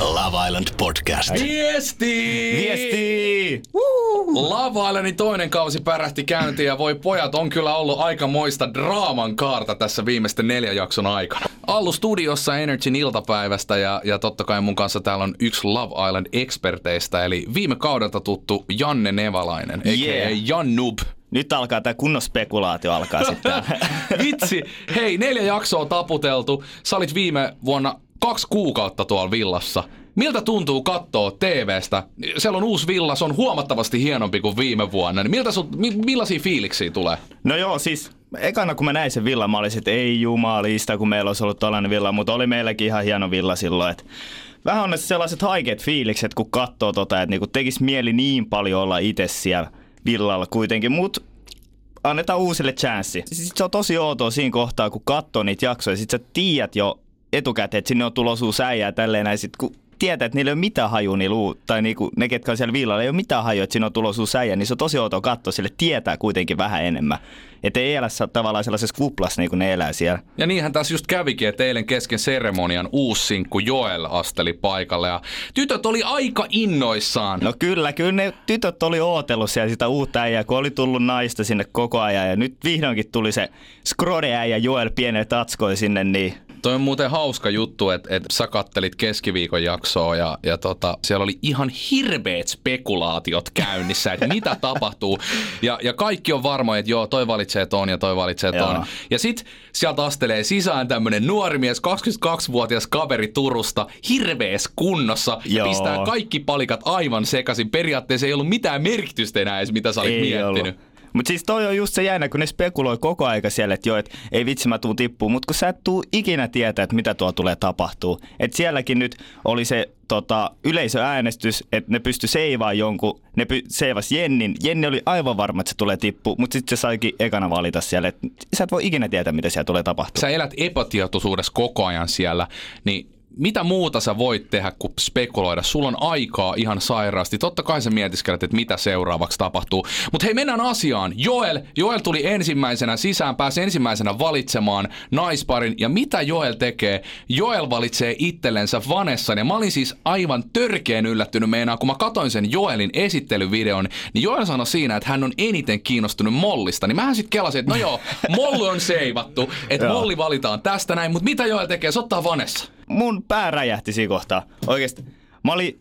Love Island Podcast. Viesti! Viesti! Love Islandin toinen kausi pärähti käyntiin ja voi pojat, on kyllä ollut aika moista draaman kaarta tässä viimeisten neljän jakson aikana. Allu studiossa Energyn iltapäivästä ja, ja totta kai mun kanssa täällä on yksi Love Island eksperteistä, eli viime kaudelta tuttu Janne Nevalainen, Yeah. Jannub. Nyt alkaa tämä kunnon spekulaatio alkaa sitten. Vitsi, hei, neljä jaksoa taputeltu. Sä olit viime vuonna kaksi kuukautta tuolla villassa. Miltä tuntuu katsoa TVstä? Siellä on uusi villa, se on huomattavasti hienompi kuin viime vuonna. Niin miltä sut, mi, millaisia fiiliksiä tulee? No joo, siis ekana kun mä näin sen villan, mä olisin, että ei jumalista, kun meillä olisi ollut tällainen villa, mutta oli meilläkin ihan hieno villa silloin, että vähän on sellaiset haikeat fiilikset, kun katsoo tota, että niinku tekisi mieli niin paljon olla itse siellä villalla kuitenkin, mutta annetaan uusille chanssi. Siis se on tosi outoa siinä kohtaa, kun katsoo niitä jaksoja, sit sä tiedät jo etukäteen, että sinne on tulossa uusi äijä ja tälleen näin, sit kun tietää, että niillä ei ole mitään hajua niillä uu- tai niinku, ne, ketkä on siellä villalla, ei ole mitään hajua, että siinä on tulossa uusi äijä, niin se on tosi outoa katsoa, sille tietää kuitenkin vähän enemmän. Että ei elä tavallaan sellaisessa kuplassa, niin kuin ne elää siellä. Ja niinhän tässä just kävikin, että eilen kesken seremonian uusi sinkku Joel asteli paikalle ja tytöt oli aika innoissaan. No kyllä, kyllä ne tytöt oli ootellut siellä sitä uutta äijää, kun oli tullut naista sinne koko ajan. Ja nyt vihdoinkin tuli se Skrode-äijä Joel pienen tatskoin sinne, niin Toi on muuten hauska juttu, että, että sä kattelit keskiviikon jaksoa ja, ja tota, siellä oli ihan hirveät spekulaatiot käynnissä, että mitä tapahtuu. Ja, ja kaikki on varmoja, että joo, toi valitsee ton ja toi valitsee ton. Joo. Ja sit sieltä astelee sisään tämmönen nuori mies, 22-vuotias kaveri Turusta, hirvees kunnossa ja Joo. pistää kaikki palikat aivan sekaisin. Periaatteessa ei ollut mitään merkitystä enää edes, mitä sä olit miettinyt. Mutta siis toi on just se jännä, kun ne spekuloi koko aika siellä, että joo, että ei vitsi mä tuun tippuun, mutta kun sä et tuu ikinä tietää, että mitä tuo tulee tapahtuu. Että sielläkin nyt oli se tota, yleisöäänestys, että ne pysty seivaamaan jonkun, ne py, seivas Jennin. Jenni oli aivan varma, että se tulee tippu, mutta sitten se saikin ekana valita siellä, että sä et voi ikinä tietää, mitä siellä tulee tapahtumaan. sä elät epätietoisuudessa koko ajan siellä, niin mitä muuta sä voit tehdä kuin spekuloida? Sulla on aikaa ihan sairaasti. Totta kai sä mietiskelet, että mitä seuraavaksi tapahtuu. Mutta hei, mennään asiaan. Joel, Joel tuli ensimmäisenä sisään, pääsi ensimmäisenä valitsemaan naisparin. Ja mitä Joel tekee? Joel valitsee itsellensä Vanessan. Ja mä olin siis aivan törkeen yllättynyt meinaa, kun mä katoin sen Joelin esittelyvideon, niin Joel sanoi siinä, että hän on eniten kiinnostunut Mollista. Niin mähän sitten kelasin, että no joo, Molli on seivattu, että. Molli valitaan tästä näin, mutta mitä Joel tekee? Se ottaa Vanessa. Mun pää räjähti siinä kohtaa. Oikeesti. Mä olin,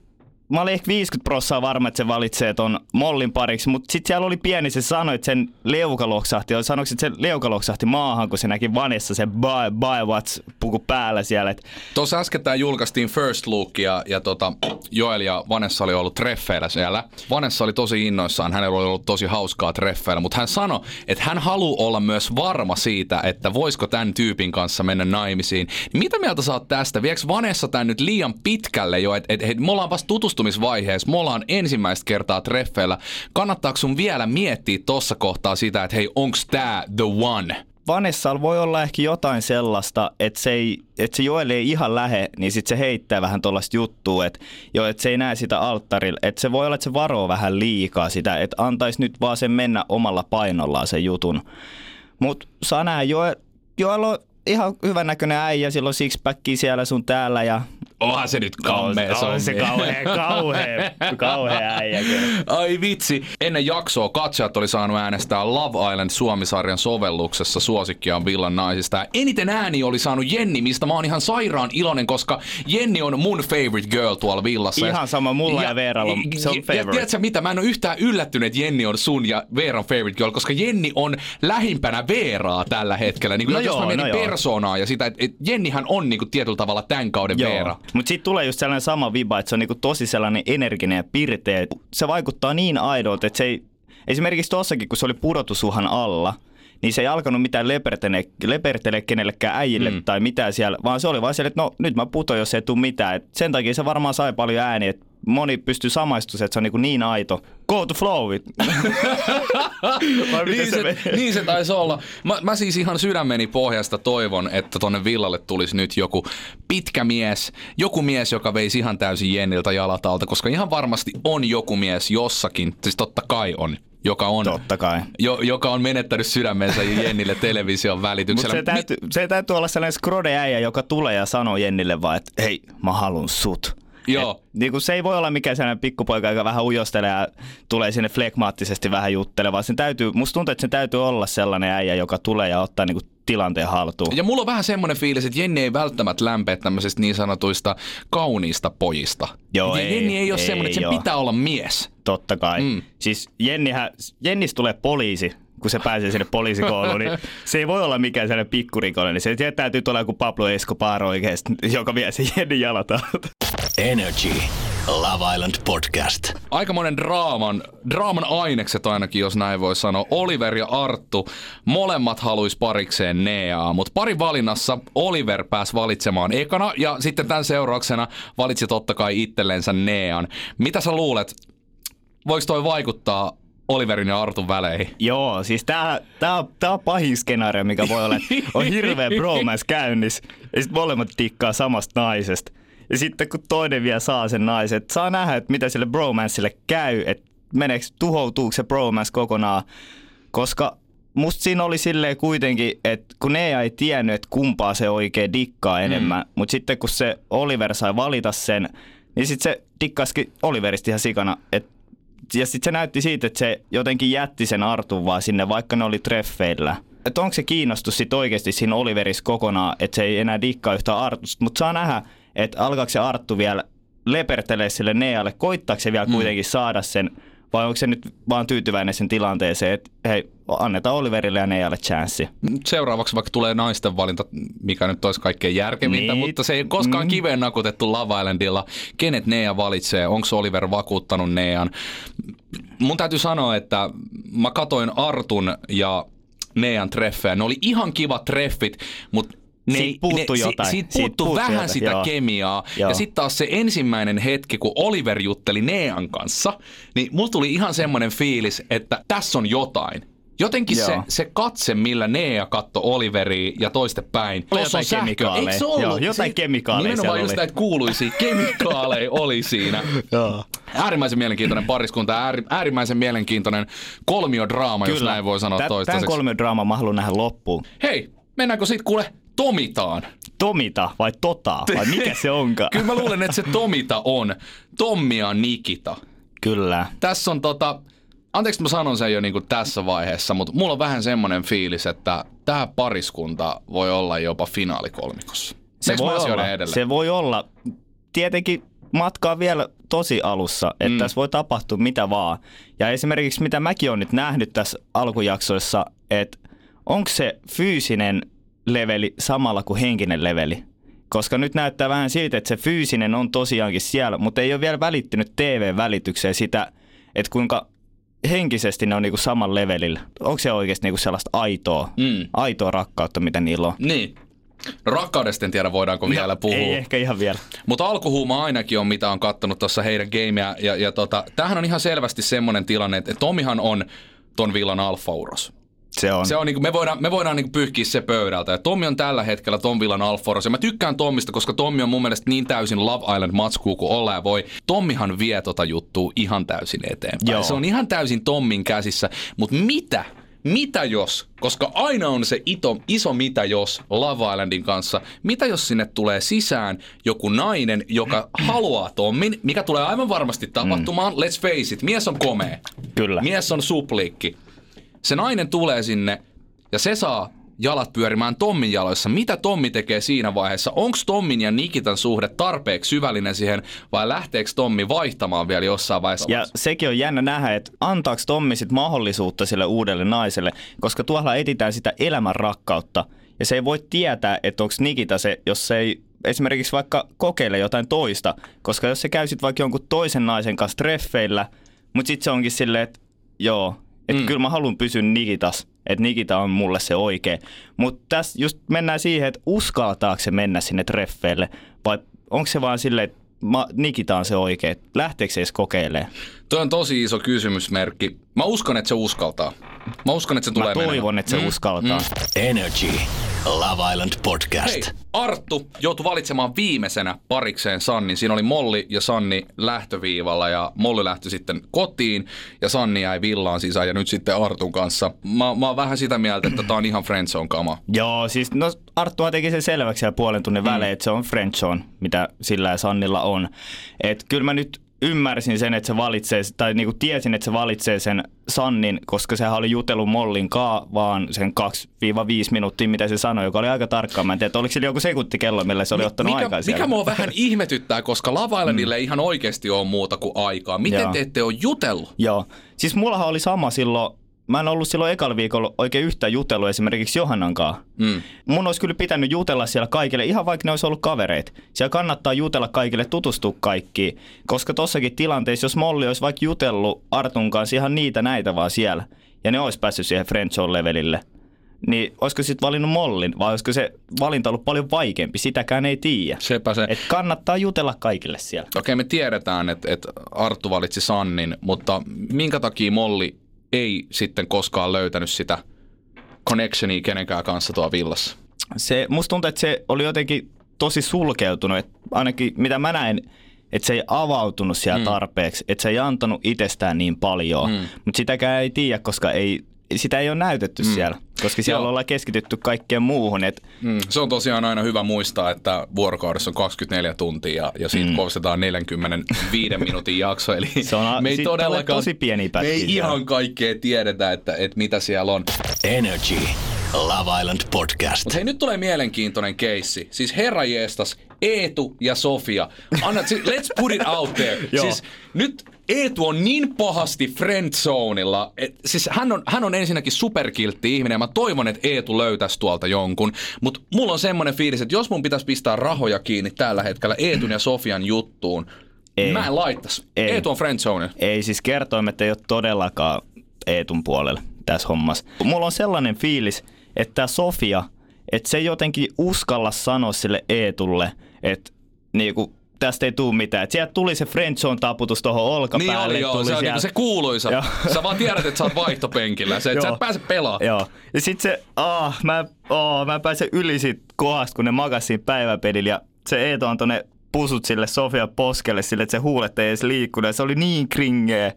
mä olin ehkä 50 prossaa varma, että se valitsee ton mollin pariksi, mutta sitten siellä oli pieni, se sanoi, että sen leuka loksahti, sanoiko, että se leuka loksahti maahan, kun se näki Vanessa se bye, bye what's puku päällä siellä. Et, Tuossa äskettäin julkaistiin First Look ja, ja tota, Joel ja Vanessa oli ollut treffeillä siellä. Vanessa oli tosi innoissaan, hänellä oli ollut tosi hauskaa treffeillä, mutta hän sanoi, että hän haluaa olla myös varma siitä, että voisiko tämän tyypin kanssa mennä naimisiin. Mitä mieltä sä oot tästä? Vieks Vanessa tämän nyt liian pitkälle jo, että et, et, me ollaan vasta tutustumisvaiheessa, me ollaan ensimmäistä kertaa treffeillä. Kannattaako sun vielä miettiä tuossa kohtaa sitä, että hei, onks tää the one? Vanessalla voi olla ehkä jotain sellaista, että se, ei, että se Joel ei ihan lähe, niin sitten se heittää vähän tuollaista juttua, että, jo, että se ei näe sitä alttarilla. Että se voi olla, että se varoo vähän liikaa sitä, että antaisi nyt vaan sen mennä omalla painollaan sen jutun. Mutta saa nähdä, Joel, Joel on ihan hyvän näköinen äijä, sillä on sixpackia siellä sun täällä ja Onhan se nyt kammea on, on se sommi. kauhea, kauhea, kauhea äijä. Ai vitsi. Ennen jaksoa katsojat oli saanut äänestää Love Island Suomi-sarjan sovelluksessa suosikkiaan Villan naisista. Ja eniten ääni oli saanut Jenni, mistä mä oon ihan sairaan iloinen, koska Jenni on mun favorite girl tuolla Villassa. Ihan sama, mulla ja Veeralla on- se on Ja favorite. tiedätkö mitä, mä en ole yhtään yllättynyt, että Jenni on sun ja Veeran favorite girl, koska Jenni on lähimpänä Veeraa tällä hetkellä. Niin No jos joo, mä mietin no joo. persoonaa ja sitä, että et Jennihän on niinku tietyllä tavalla tämän kauden Veera. Mutta sitten tulee just sellainen sama viba, että se on niinku tosi sellainen energinen ja pirteä. Se vaikuttaa niin aidolta, että se ei, esimerkiksi tossakin, kun se oli pudotusuhan alla, niin se ei alkanut mitään lepertele, lepertele kenellekään äijille mm. tai mitään siellä, vaan se oli vaan siellä, että no nyt mä putoin, jos ei tule mitään. Et sen takia se varmaan sai paljon ääniä, että moni pystyy samaistumaan, että se on niin, niin aito. Go to flow it. Niin, se, menee? niin se taisi olla. Mä, mä siis ihan sydämeni pohjasta toivon, että tonne villalle tulisi nyt joku pitkä mies, joku mies, joka veisi ihan täysin Jenniltä jalat alta, koska ihan varmasti on joku mies jossakin, siis totta kai on, joka on, Totta kai. jo, joka on menettänyt sydämensä Jennille television Mutta välityksellä. se, täytyy, se täytyy olla sellainen skrode-äijä, joka tulee ja sanoo Jennille vaan, että hei, mä halun sut. Joo. Et, niin kuin se ei voi olla mikään sellainen pikkupoika, joka vähän ujostelee ja tulee sinne flekmaattisesti vähän juttelemaan. Sen täytyy, musta tuntuu, että se täytyy olla sellainen äijä, joka tulee ja ottaa niin kuin tilanteen haltuun. Ja mulla on vähän semmoinen fiilis, että Jenni ei välttämättä lämpeä tämmöisistä niin sanotuista kauniista pojista. Joo, Ja ei, Jenni ei ole ei, semmoinen, että sen joo. pitää olla mies. Totta kai. Mm. Siis Jennihän, Jennis tulee poliisi, kun se pääsee sinne poliisikouluun, niin se ei voi olla mikään sellainen pikkurikollinen. Se sieltä täytyy tulla joku Pablo Escobar oikeasti, joka vie sen Jennin jalat. Energy. Love Island Podcast. Aikamoinen draaman, draaman ainekset ainakin, jos näin voi sanoa. Oliver ja Arttu, molemmat haluis parikseen Neaa, mutta parin valinnassa Oliver pääsi valitsemaan ekana ja sitten tämän seurauksena valitsi totta kai itsellensä Nean. Mitä sä luulet, voiko toi vaikuttaa Oliverin ja Artun väleihin? Joo, siis tää, tää, tää on pahin skenaario, mikä voi olla, on hirveä bromance käynnissä ja sitten molemmat tikkaa samasta naisesta. Ja sitten kun toinen vielä saa sen naisen, että saa nähdä, että mitä sille bromancelle käy, että meneekö, tuhoutuuko se bromance kokonaan. Koska musta siinä oli silleen kuitenkin, että kun ne ei tiennyt, että kumpaa se oikein dikkaa enemmän, mm. mutta sitten kun se Oliver sai valita sen, niin sitten se dikkasikin Oliverista ihan sikana, että ja sitten se näytti siitä, että se jotenkin jätti sen Artun vaan sinne, vaikka ne oli treffeillä. Että onko se kiinnostus sitten oikeasti siinä Oliverissa kokonaan, että se ei enää dikkaa yhtä Artusta. Mutta saa nähdä, että alkaako se Arttu vielä lepertelee sille Nealle, koittaako se vielä mm. kuitenkin saada sen, vai onko se nyt vaan tyytyväinen sen tilanteeseen, että hei, annetaan Oliverille ja Nealle chanssi. Seuraavaksi vaikka tulee naisten valinta, mikä nyt olisi kaikkein järkevintä, Niin. mutta se ei koskaan Mm. kiveen nakutettu Love Islandilla. Kenet Nea valitsee? Onko Oliver vakuuttanut Nean? Mun täytyy sanoa, että mä katoin Artun ja Nean treffejä. Ne oli ihan kivat treffit, mutta ne, Siitä ei- puuttui ne, jotain. Si, siitä Siitä puuttuu puuttui vähän jotain, sitä joo. kemiaa. Joo. Ja sitten taas se ensimmäinen hetki, kun Oliver jutteli Nean kanssa, niin mulla tuli ihan semmoinen fiilis, että tässä on jotain. Jotenkin se, Joo. se katse, millä Nea katto Oliveria ja toiste päin. Oli jotain sähkö. kemikaaleja. Eikö se ollut? Joo, jotain kemikaaleja Nimenomaan siellä just oli. näitä kuuluisia kemikaaleja oli siinä. Joo. Äärimmäisen mielenkiintoinen pariskunta, ääri, äärimmäisen mielenkiintoinen kolmiodraama, jos näin voi sanoa Tä- Tämän toistaiseksi. kolmiodraaman mä haluan nähdä loppuun. Hei, mennäänkö sitten kuule Tomitaan? Tomita vai Tota vai mikä se onkaan? Kyllä mä luulen, että se Tomita on. Tommia Nikita. Kyllä. Tässä on tota, anteeksi mä sanon sen jo niin kuin tässä vaiheessa, mutta mulla on vähän semmoinen fiilis, että tämä pariskunta voi olla jopa finaalikolmikossa. Se voi, olla, se voi olla. Tietenkin matka on vielä tosi alussa, että mm. tässä voi tapahtua mitä vaan. Ja esimerkiksi mitä mäkin olen nyt nähnyt tässä alkujaksoissa, että onko se fyysinen leveli samalla kuin henkinen leveli. Koska nyt näyttää vähän siltä, että se fyysinen on tosiaankin siellä, mutta ei ole vielä välittynyt TV-välitykseen sitä, että kuinka henkisesti ne on niinku saman levelillä. Onko se oikeasti niinku sellaista aitoa, Mm. aitoa rakkautta, mitä niillä on? Niin. No rakkaudesta en tiedä, voidaanko vielä puhua. No, Ei ehkä ihan vielä. Mutta alkuhuuma ainakin on, mitä on kattonut tuossa heidän gameja. Ja, ja tota, tämähän on ihan selvästi semmoinen tilanne, että Tomihan on ton villan alfauros. Se on. Se on niinku, me voidaan, me voidaan niinku pyyhkiä se pöydältä. Ja Tommi on tällä hetkellä Tom Villan alfauros. Ja mä tykkään Tommista, koska Tommi on mun mielestä niin täysin Love Island matskuu kuin olla ja voi. Tommihan vie tota juttua ihan täysin eteenpäin. Joo. Se on ihan täysin Tommin käsissä. Mutta mitä? Mitä jos, koska aina on se ito, iso mitä jos Love Islandin kanssa, mitä jos sinne tulee sisään joku nainen, joka haluaa Tommin, mikä tulee aivan varmasti tapahtumaan, mm. let's face it, mies on komea. Kyllä. Mies on supliikki. Se nainen tulee sinne ja se saa jalat pyörimään Tommin jaloissa. Mitä Tommi tekee siinä vaiheessa? Onko Tommin ja Nikitan suhde tarpeeksi syvällinen siihen vai lähteekö Tommi vaihtamaan vielä jossain vaiheessa? Ja sekin on jännä nähdä, että antaako Tommi sit mahdollisuutta sille uudelle naiselle, koska tuolla etsitään sitä elämän rakkautta. Ja se ei voi tietää, että onko Nikita se, jos se ei esimerkiksi vaikka kokeile jotain toista. Koska jos se käy sitten vaikka jonkun toisen naisen kanssa treffeillä, mutta sitten se onkin silleen, että joo, että Mm. mm. kyllä mä haluan pysyä Nikitas, että Nikita on mulle se oikea. Mutta tässä just mennään siihen, että uskaltaako se mennä sinne treffeille vai onko se vaan silleen, että ma, Nikita on se oikea. Lähteekö se edes kokeilemaan? Toi on tosi iso kysymysmerkki. Mä uskon, että se uskaltaa. Mä uskon, että se tulee Mä toivon, menemään. että se uskaltaa. Energy. Love Island Podcast. Hei, Arttu joutui valitsemaan viimeisenä parikseen Sannin. Siinä oli Molli ja Sanni lähtöviivalla ja Molli lähti sitten kotiin ja Sanni jäi villaan sisään ja nyt sitten Artun kanssa. Mä, mä oon vähän sitä mieltä, että tää on ihan friendzone kama. Joo, siis no Arttuhan teki sen selväksi siellä puolen tunnin mm. välein, että se on French on, mitä sillä ja Sannilla on. Et kyllä mä nyt ymmärsin sen, että se valitsee, tai niinku tiesin, että se valitsee sen Sannin, koska sehän oli jutellut Mollin kaa vaan sen 2-5 minuuttia, mitä se sanoi, joka oli aika tarkkaan. Mä en tiedä, että oliko sillä joku sekuntikello, millä se oli ottanut mikä, aikaa siellä. mikä mua vähän ihmetyttää, koska Love Islandille ei ihan oikeasti ole muuta kuin aikaa. Miten Joo. te ette ole jutellut? Joo. Siis mullahan oli sama silloin, mä en ollut silloin ekalla viikolla oikein yhtään jutellut esimerkiksi Johannan kanssa. Mm. Mun olisi kyllä pitänyt jutella siellä kaikille, ihan vaikka ne olisi ollut kavereita. Siellä kannattaa jutella kaikille, tutustua kaikkiin. Koska tossakin tilanteessa, jos Molli olisi vaikka jutellut Artun kanssa ihan niitä näitä vaan siellä, ja ne olisi päässyt siihen French levelille, niin olisiko sitten valinnut Mollin, vai olisiko se valinta ollut paljon vaikeampi? Sitäkään ei tiedä. Sepä se. Et kannattaa jutella kaikille siellä. Okei, me tiedetään, että, että Arttu valitsi Sannin, mutta minkä takia Molli ei sitten koskaan löytänyt sitä connectionia kenenkään kanssa tuo villassa? se, musta tuntuu, että se oli jotenkin tosi sulkeutunut, että ainakin mitä mä näin, että se ei avautunut siellä mm. tarpeeksi, että se ei antanut itsestään niin paljon, mm. mutta sitäkään ei tiedä, koska ei, sitä ei ole näytetty mm. siellä, koska siellä Joo. ollaan keskitytty kaikkeen muuhun, että Mm, se on tosiaan aina hyvä muistaa, että vuorokaudessa on 24 tuntia ja, ja siitä mm. koostetaan 45 minuutin jakso. Eli Se on a- me ei todellakaan, tosi pieniä me ei siellä. ihan kaikkea tiedetä, että, että mitä siellä on. Energy. Love Island Podcast. Mutta hei, nyt tulee mielenkiintoinen keissi. Siis herra jestas, Eetu ja Sofia. Anna, si- let's put it out there. Siis nyt Eetu on niin pahasti friendzoneilla. Et, siis hän on, hän on ensinnäkin superkiltti ihminen ja mä toivon, että Eetu löytäisi tuolta jonkun. Mutta mulla on semmoinen fiilis, että jos mun pitäisi pistää rahoja kiinni tällä hetkellä Eetun ja Sofian juttuun, Ei. mä en laittas. Ei. Eetu on friendzone. ei siis kertoimet ei ole todellakaan Eetun puolella tässä hommassa. Mulla on sellainen fiilis, että Sofia, että se ei jotenkin uskalla sanoa sille Eetulle, että niinku, tästä ei tule mitään. Et sieltä tuli se friendzone taputus tuohon olkapäälle. Niin oli joo, tuli se on niinku se kuuluisa. Joo. Sä vaan tiedät, että sä oot vaihtopenkillä. Se, että sä et pääse pelaamaan. Joo. Ja sit se, aah, mä, oh, mä pääsen yli siitä kohdasta, kun ne makas siinä päiväpedillä ja se Eeto on tonne pusut sille Sofia poskelle sille, että se huulet ei edes liikkunut se oli niin kringeä.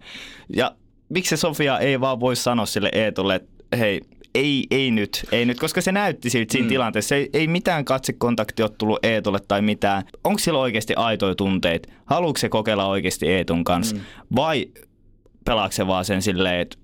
Ja miksi se Sofia ei vaan voi sanoa sille Eetolle, että hei, ei, ei nyt, ei nyt, koska se näytti siltä siinä mm. tilanteessa. Ei, ei mitään katsekontaktia ole tullut Eetolle tai mitään. Onko sillä oikeasti aitoja tunteita? Haluatko se kokeilla oikeasti Eetun kanssa? Mm. Vai pelaako se vaan sen silleen, että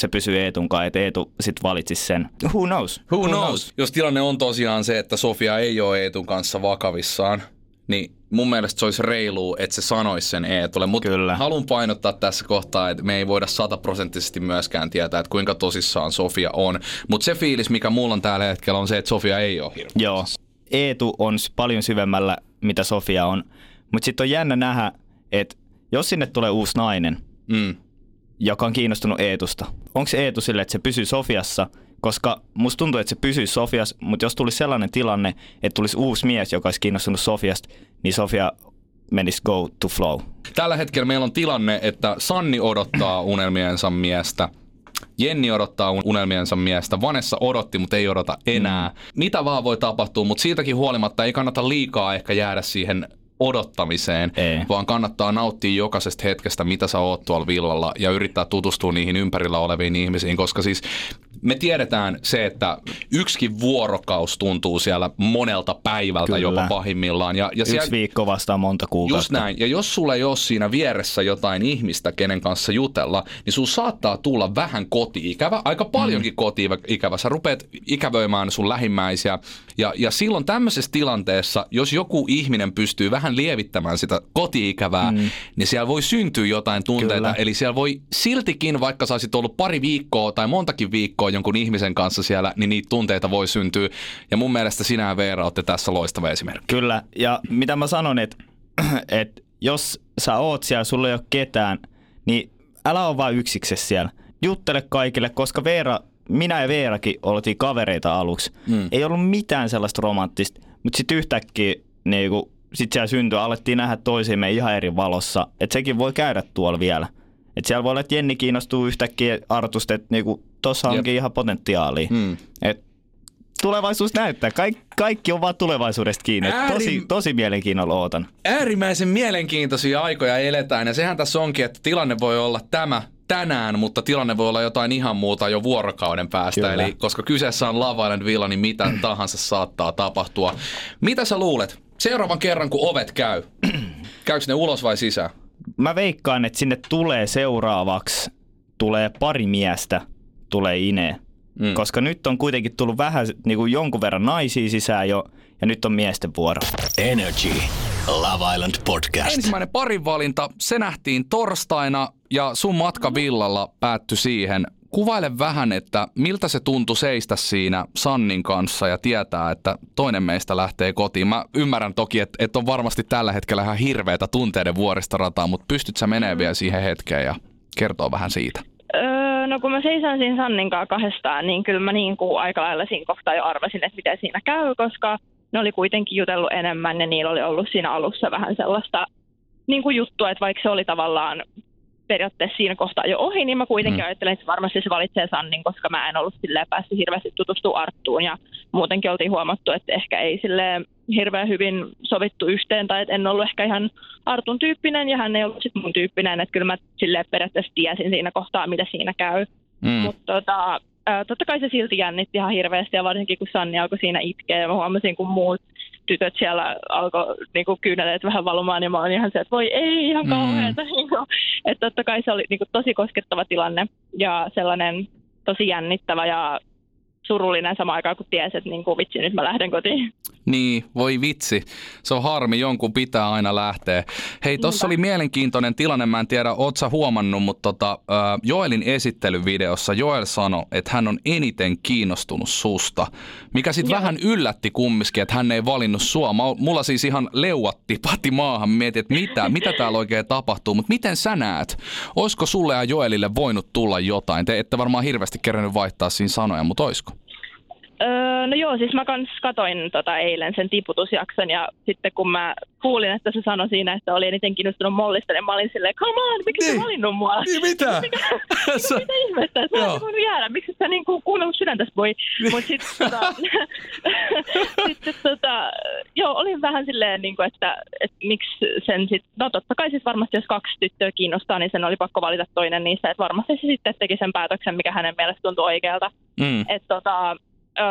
se pysyy Eetun kanssa, että Eetu sit valitsisi sen. Who knows? Who knows? Jos tilanne on tosiaan se, että Sofia ei ole Eetun kanssa vakavissaan, niin mun mielestä se olisi reilu, että se sanoisi sen Eetulle. Mutta haluan painottaa tässä kohtaa, että me ei voida sataprosenttisesti myöskään tietää, että kuinka tosissaan Sofia on. Mutta se fiilis, mikä mulla on tällä hetkellä, on se, että Sofia ei ole hirveä. Joo. Eetu on paljon syvemmällä, mitä Sofia on. Mutta sitten on jännä nähdä, että jos sinne tulee uusi nainen, Mm. joka on kiinnostunut Eetusta, onko se Eetu sille, että se pysyy Sofiassa? Koska musta tuntuu, että se pysyy Sofiassa, mutta jos tulisi sellainen tilanne, että tulisi uusi mies, joka olisi kiinnostunut Sofiasta, niin Sofia menisi go to flow. Tällä hetkellä meillä on tilanne, että Sanni odottaa unelmiensa miestä. Jenni odottaa un- unelmiensa miestä. Vanessa odotti, mutta ei odota enää. Mm. Mitä vaan voi tapahtua, mutta siitäkin huolimatta ei kannata liikaa ehkä jäädä siihen odottamiseen, Ei. vaan kannattaa nauttia jokaisesta hetkestä, mitä sä oot tuolla villalla ja yrittää tutustua niihin ympärillä oleviin ihmisiin, koska siis me tiedetään se, että yksikin vuorokaus tuntuu siellä monelta päivältä Kyllä. jopa pahimmillaan. Ja, ja Yksi siellä, viikko vastaa monta kuukautta. Just näin. Ja jos sulla ei ole siinä vieressä jotain ihmistä, kenen kanssa jutella, niin sun saattaa tulla vähän koti-ikävä, aika paljonkin mm. koti-ikävä. Sä rupeat ikävöimään sun lähimmäisiä. Ja, ja silloin tämmöisessä tilanteessa, jos joku ihminen pystyy vähän lievittämään sitä koti-ikävää, mm. niin siellä voi syntyä jotain tunteita. Kyllä. Eli siellä voi siltikin, vaikka sä olisit ollut pari viikkoa tai montakin viikkoa jonkun ihmisen kanssa siellä, niin niitä tunteita voi syntyä. Ja mun mielestä sinä ja Veera olette tässä loistava esimerkki. Kyllä, ja mitä mä sanon, että et jos sä oot siellä, sulla ei ole ketään, niin älä ole vaan yksiksessä siellä. Juttele kaikille, koska Veera, minä ja Veerakin oltiin kavereita aluksi. Mm. Ei ollut mitään sellaista romanttista, mutta sitten yhtäkkiä niinku, sitten siellä syntyi, alettiin nähdä toisiimme ihan eri valossa. Että sekin voi käydä tuolla vielä. Että siellä voi olla, että Jenni kiinnostuu yhtäkkiä Artusta, että niinku, tossa onkin Jep. ihan potentiaalia. Mm. Et tulevaisuus näyttää. Kaik, kaikki on vaan tulevaisuudesta kiinni. Et Tosi, Äärim- tosi mielenkiinnolla ootan. Äärimmäisen mielenkiintoisia aikoja eletään ja sehän tässä onkin, että tilanne voi olla tämä tänään, mutta tilanne voi olla jotain ihan muuta jo vuorokauden päästä. Kyllä. Eli koska kyseessä on Love Island Villa, niin mitä tahansa saattaa tapahtua. Mitä sä luulet? Seuraavan kerran, kun ovet käy, käykö ne ulos vai sisään? Mä veikkaan, että sinne tulee seuraavaksi, tulee pari miestä, tulee Ine. Mm. Koska nyt on kuitenkin tullut vähän niin kuin jonkun verran naisia sisään jo, ja nyt on miesten vuoro. Energy. Love Island Podcast. Ensimmäinen parinvalinta, se nähtiin torstaina ja sun matka villalla päättyi siihen. Kuvaile vähän, että miltä se tuntui seistä siinä Sannin kanssa ja tietää, että toinen meistä lähtee kotiin. Mä ymmärrän toki, että, että on varmasti tällä hetkellä ihan hirveätä tunteiden vuoristorataa, mutta pystyt sä menemään vielä siihen hetkeen ja kertoo vähän siitä? Öö, no kun mä seisoin siinä Sannin kanssa kahdestaan, niin kyllä mä niin kuin aika lailla siinä kohtaa jo arvasin, että miten siinä käy, koska ne oli kuitenkin jutellut enemmän ja niillä oli ollut siinä alussa vähän sellaista niin kuin juttua, että vaikka se oli tavallaan periaatteessa siinä kohtaa jo ohi, niin mä kuitenkin Mm. ajattelin, että varmasti se valitsee Sannin, koska mä en ollut silleen päässyt hirveästi tutustumaan Arttuun ja muutenkin oltiin huomattu, että ehkä ei silleen hirveän hyvin sovittu yhteen tai että en ollut ehkä ihan Artun tyyppinen ja hän ei ollut sit mun tyyppinen, että kyllä mä silleen periaatteessa tiesin siinä kohtaa, mitä siinä käy. Mm. Mutta tota, ää, totta kai se silti jännitti ihan hirveästi ja varsinkin kun Sanni alkoi siinä itkeä ja mä huomasin, kun muut tytöt siellä alkoi niinku kyyneleet vähän valumaan ja mä olin ihan se, että voi ei ihan Mm. kauheeta. Niinku, että totta kai se oli niinku tosi koskettava tilanne ja sellainen tosi jännittävä ja surullinen samaan aikaan, kun tiesi, että niinku, vitsi, nyt mä lähden kotiin. Niin, voi vitsi. Se on harmi, jonkun pitää aina lähteä. Hei, tossa oli mielenkiintoinen tilanne, mä en tiedä, oot sä huomannut, mutta tota, Joelin esittelyvideossa Joel sanoi, että hän on eniten kiinnostunut susta. Mikä sitten vähän yllätti kumminkin, että hän ei valinnut sua. Mä, mulla siis ihan leuatti pati maahan, mietin, että mitä, mitä täällä oikein tapahtuu. Mutta miten sä näet? Olisiko sulle ja Joelille voinut tulla jotain? Te ette varmaan hirveästi kerännyt vaihtaa siinä sanoja, mutta oisko? Öö, no joo, siis mä kans katoin tota eilen sen tiputusjakson ja sitten kun mä kuulin, että se sanoi siinä, että oli eniten kiinnostunut mollista, niin mä olin silleen, come on, miksi Niin. sä valinnut mua? Niin mitä? Sä- Mitä ihmettä, että olisin voinut jäädä, miksi sä niinku kuunnellut sydäntäs voi. Mutta sitten tota, sitten tota, joo, olin vähän silleen, niinku, että, että miksi sen sit, no totta kai siis varmasti jos kaksi tyttöä kiinnostaa, niin sen oli pakko valita toinen niistä, että varmasti se sitten teki sen päätöksen, mikä hänen mielestä tuntui oikealta. Mm. Että tota,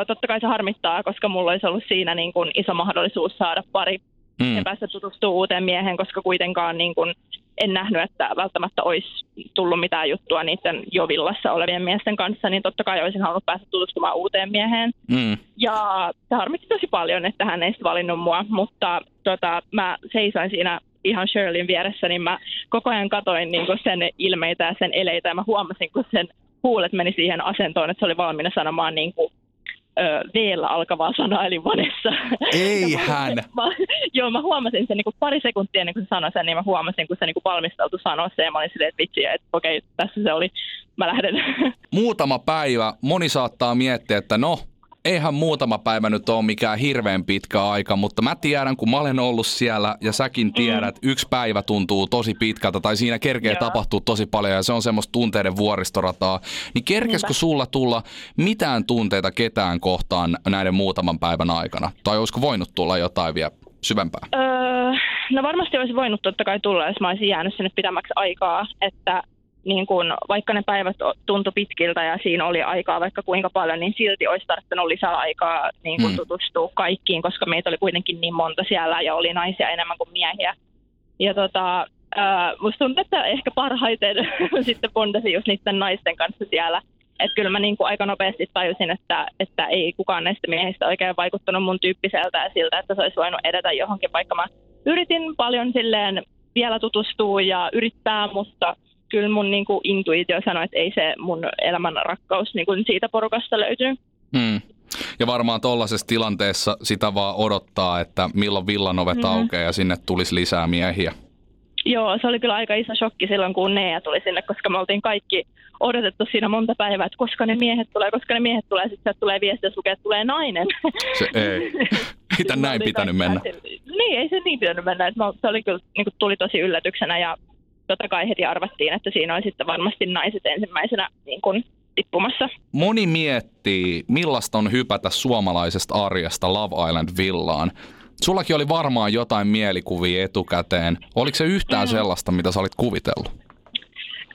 totta kai se harmittaa, koska mulla olisi ollut siinä niin kuin iso mahdollisuus saada pari Mm. ja päästä tutustumaan uuteen miehen, koska kuitenkaan niin kuin en nähnyt, että välttämättä olisi tullut mitään juttua niiden jo villassa olevien miesten kanssa, niin totta kai olisin halunnut päästä tutustumaan uuteen mieheen. Mm. Ja se harmitti tosi paljon, että hän ei sitten valinnut mua, mutta tota, mä seisoin siinä ihan Shirleyn vieressä, niin mä koko ajan katoin niin sen ilmeitä ja sen eleitä, ja mä huomasin, kun sen huulet meni siihen asentoon, että se oli valmiina sanomaan niin kuin, ö, V-llä alkavaa sanaa, eli Vanessa. Ei Ja mä- hän. Mä, joo, mä huomasin sen niin kuin pari sekuntia ennen kuin se sanoi sen, niin mä huomasin, kun se niin kuin valmistautui sanoa sen, ja mä olin silleen, että vitsi, että okei, tässä se oli, mä lähden. muutama päivä, moni saattaa miettiä, että no, eihän muutama päivä nyt ole mikään hirveän pitkä aika, mutta mä tiedän, kun mä olen ollut siellä ja säkin tiedät, mm. yksi päivä tuntuu tosi pitkältä tai siinä kerkee Joo. tapahtuu tosi paljon ja se on semmoista tunteiden vuoristorataa. Niin kerkeskö Niinpä. sulla tulla mitään tunteita ketään kohtaan näiden muutaman päivän aikana? Tai olisiko voinut tulla jotain vielä syvempää? Öö, no varmasti olisi voinut totta kai tulla, jos mä olisin jäänyt sinne pidemmäksi aikaa, että niin kun, vaikka ne päivät tuntui pitkiltä ja siinä oli aikaa vaikka kuinka paljon, niin silti olisi tarvittanut lisää aikaa niin kun Mm. tutustua kaikkiin, koska meitä oli kuitenkin niin monta siellä ja oli naisia enemmän kuin miehiä. Ja tota, öö, musta tuntuu, että ehkä parhaiten sitten bondasin just niiden naisten kanssa siellä. Että kyllä mä niin kuin aika nopeasti tajusin, että, että ei kukaan näistä miehistä oikein vaikuttanut mun tyyppiseltä ja siltä, että se olisi voinut edetä johonkin, vaikka mä yritin paljon silleen vielä tutustua ja yrittää, mutta kyllä mun niin kuin intuitio sanoi, että ei se mun elämän rakkaus niin kuin siitä porukasta löytyy. Mm. Ja varmaan tollaisessa tilanteessa sitä vaan odottaa, että milloin villan ovet Mhm. aukeaa ja sinne tulisi lisää miehiä. Joo, se oli kyllä aika iso shokki silloin, kun Nea tuli sinne, koska me oltiin kaikki odotettu siinä monta päivää, että koska ne miehet tulee, koska ne miehet tulee, sitten sieltä tulee viesti, jos lukee, että tulee nainen. Se ei. Tän näin pitänyt mennä. Niin, ei se niin pitänyt mennä. Et mä, se oli kyllä, niin kuin tuli tosi yllätyksenä ja totta kai heti arvattiin, että siinä on sitten varmasti naiset ensimmäisenä niin kuin, tippumassa. Moni miettii, millaista on hypätä suomalaisesta arjesta Love Island villaan. Sullakin oli varmaan jotain mielikuvia etukäteen. Oliko se yhtään sellaista, mitä sä olit kuvitellut?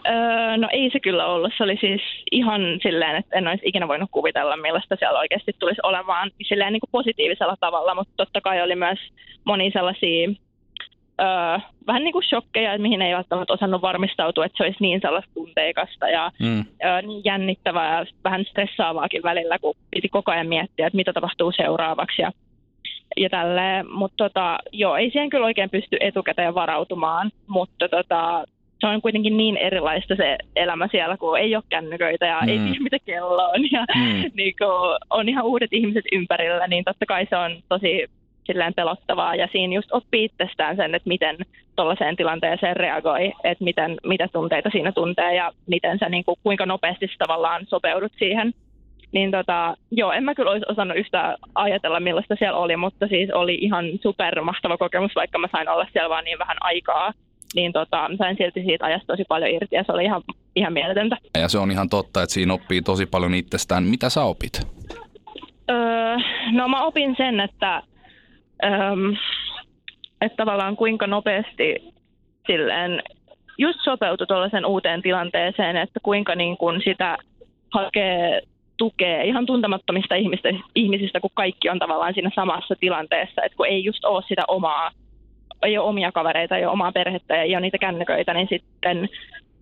Öö, no ei se kyllä ollut. Se oli siis ihan silleen, että en olisi ikinä voinut kuvitella, millaista siellä oikeasti tulisi olemaan silleen niin kuin positiivisella tavalla, mutta totta kai oli myös moni sellaisia öö, vähän niin kuin shokkeja, että mihin ei välttämättä osannut varmistautua, että se olisi niin sellaista tunteikasta ja Mm. öö, niin jännittävää ja vähän stressaavaakin välillä, kun piti koko ajan miettiä, että mitä tapahtuu seuraavaksi ja, ja tälleen. Mutta tota, joo, ei siihen kyllä oikein pysty etukäteen varautumaan, mutta tota, se on kuitenkin niin erilaista se elämä siellä, kun ei ole kännyköitä ja mm. ei tiedä, mitä kello on ja Mm. niin kun on ihan uudet ihmiset ympärillä, niin totta kai se on tosi silleen pelottavaa ja siinä just oppii itsestään sen, että miten tuollaiseen tilanteeseen reagoi, että miten, mitä tunteita siinä tuntee ja miten sä, niin kuin, kuinka nopeasti sä tavallaan sopeudut siihen. Niin tota, joo, en mä kyllä olisi osannut yhtään ajatella, millaista siellä oli, mutta siis oli ihan super mahtava kokemus, vaikka mä sain olla siellä vaan niin vähän aikaa. Niin tota, mä sain silti siitä ajasta tosi paljon irti ja se oli ihan, ihan mieletöntä. Ja se on ihan totta, että siinä oppii tosi paljon itsestään. Mitä sä opit? Öö, no mä opin sen, että, öm, että tavallaan kuinka nopeasti silleen just sopeutui tuollaisen uuteen tilanteeseen, että kuinka niin kuin sitä hakee tukea ihan tuntemattomista ihmistä, ihmisistä, kun kaikki on tavallaan siinä samassa tilanteessa, että kun ei just ole sitä omaa, ei ole omia kavereita, ei ole omaa perhettä ja ei ole niitä kännyköitä, niin sitten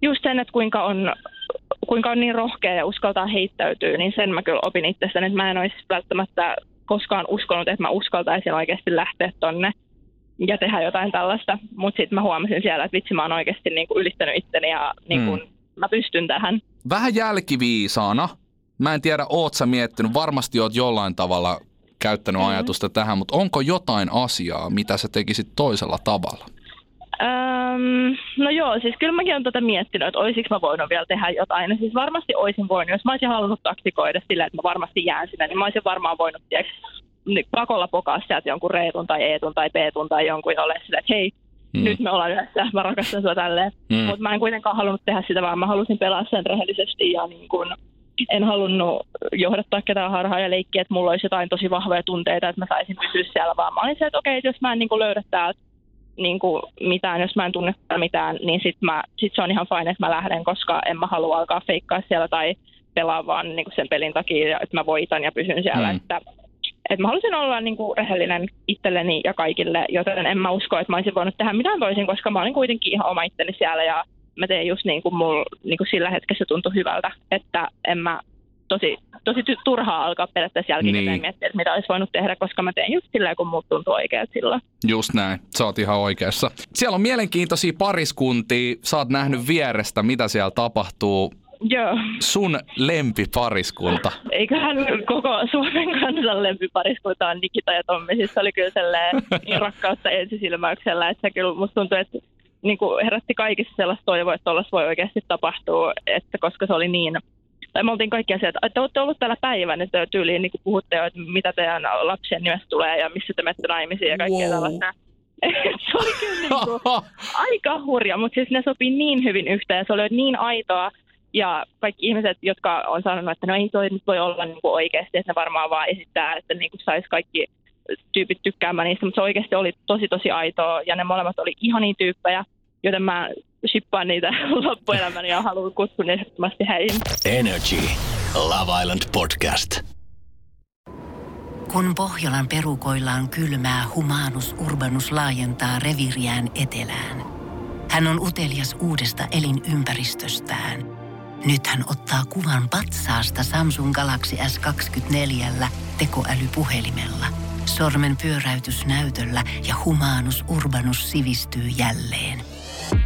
just sen, että kuinka on, kuinka on niin rohkea ja uskaltaa heittäytyä, niin sen mä kyllä opin itsestäni, että mä en olisi välttämättä koskaan uskonut, että mä uskaltaisin oikeasti lähteä tonne ja tehdä jotain tällaista. Mutta sitten mä huomasin siellä, että vitsi mä oon oikeasti niinku ylittänyt itteni ja niinku, Mm. mä pystyn tähän. Vähän jälkiviisaana. Mä en tiedä, oot sä miettinyt, varmasti oot jollain tavalla käyttänyt Mhm. ajatusta tähän, mutta onko jotain asiaa, mitä sä tekisit toisella tavalla? Öm, no joo, siis kyllä mäkin olen tätä miettinyt, että olisiko mä voinut vielä tehdä jotain. No siis varmasti olisin voinut, jos mä olisin halunnut taktikoida sillä, että mä varmasti jään sinne, niin mä olisin varmaan voinut tiedätkö, niin pakolla pokaa sieltä jonkun reetun tai eetun tai peetun tai jonkun ja ole sillä, että hei, Mm. nyt me ollaan yhdessä, mä rakastan sua tälleen. Mm. Mutta mä en kuitenkaan halunnut tehdä sitä, vaan mä halusin pelaa sen rehellisesti ja niin kun, en halunnut johdattaa ketään harhaa ja leikkiä, että mulla olisi jotain tosi vahvoja tunteita, että mä saisin pysyä siellä, vaan mä olin se, että okei, jos mä en niin löydä täältä niin kuin mitään, jos mä en tunne mitään, niin sit, mä, sit se on ihan fine, että mä lähden, koska en mä halua alkaa feikkaa siellä tai pelaa vaan niin kuin sen pelin takia, että mä voitan ja pysyn siellä. Mm. Että, että mä halusin olla niin kuin rehellinen itselleni ja kaikille, joten en mä usko, että mä olisin voinut tehdä mitään toisin, koska mä olin kuitenkin ihan oma itteni siellä ja mä tein just niin kuin mulla niin kuin sillä hetkessä tuntui hyvältä, että en mä tosi, tosi turhaa alkaa periaatteessa jälkikäteen Niin. miettiä, että mitä olisi voinut tehdä, koska mä tein just silleen, kun muut tuntui oikealta silloin. Just näin, sä oot ihan oikeassa. Siellä on mielenkiintoisia pariskuntia, sä oot nähnyt vierestä, mitä siellä tapahtuu. Joo, Sun lempipariskunta. eiköhän koko Suomen kansan lempipariskunta on Nikita ja Tommi. Siis se oli kyllä sellainen niin rakkautta ensisilmäyksellä, että se kyllä musta tuntuu, että niin kuin herätti kaikissa sellaista toivoa, että tuollaista voi oikeasti tapahtua, että koska se oli niin tai me oltiin kaikki asiat, että olette ollut täällä päivän, että tyyliin niin puhutte jo, että mitä teidän lapsien nimestä tulee ja missä te menette naimisiin ja kaikkea Wow. tällaista. se oli kyllä niin kuin, aika hurja, mutta siis ne sopii niin hyvin yhteen. Se oli niin aitoa. Ja kaikki ihmiset, jotka on sanonut, että no ei toi nyt voi olla niin kuin oikeasti, että ne varmaan vaan esittää, että niin kuin saisi kaikki tyypit tykkäämään niistä, mutta se oikeasti oli tosi tosi aitoa ja ne molemmat oli ihania tyyppejä, joten mä shippaan niitä loppuelämäni ja haluan kutsua ne ehdottomasti heihin. Energy. Love Island Podcast. Kun Pohjolan perukoillaan kylmää, humanus urbanus laajentaa reviriään etelään. Hän on utelias uudesta elinympäristöstään. Nyt hän ottaa kuvan patsaasta Samsung Galaxy S24 tekoälypuhelimella. Sormen pyöräytys näytöllä ja humanus urbanus sivistyy jälleen.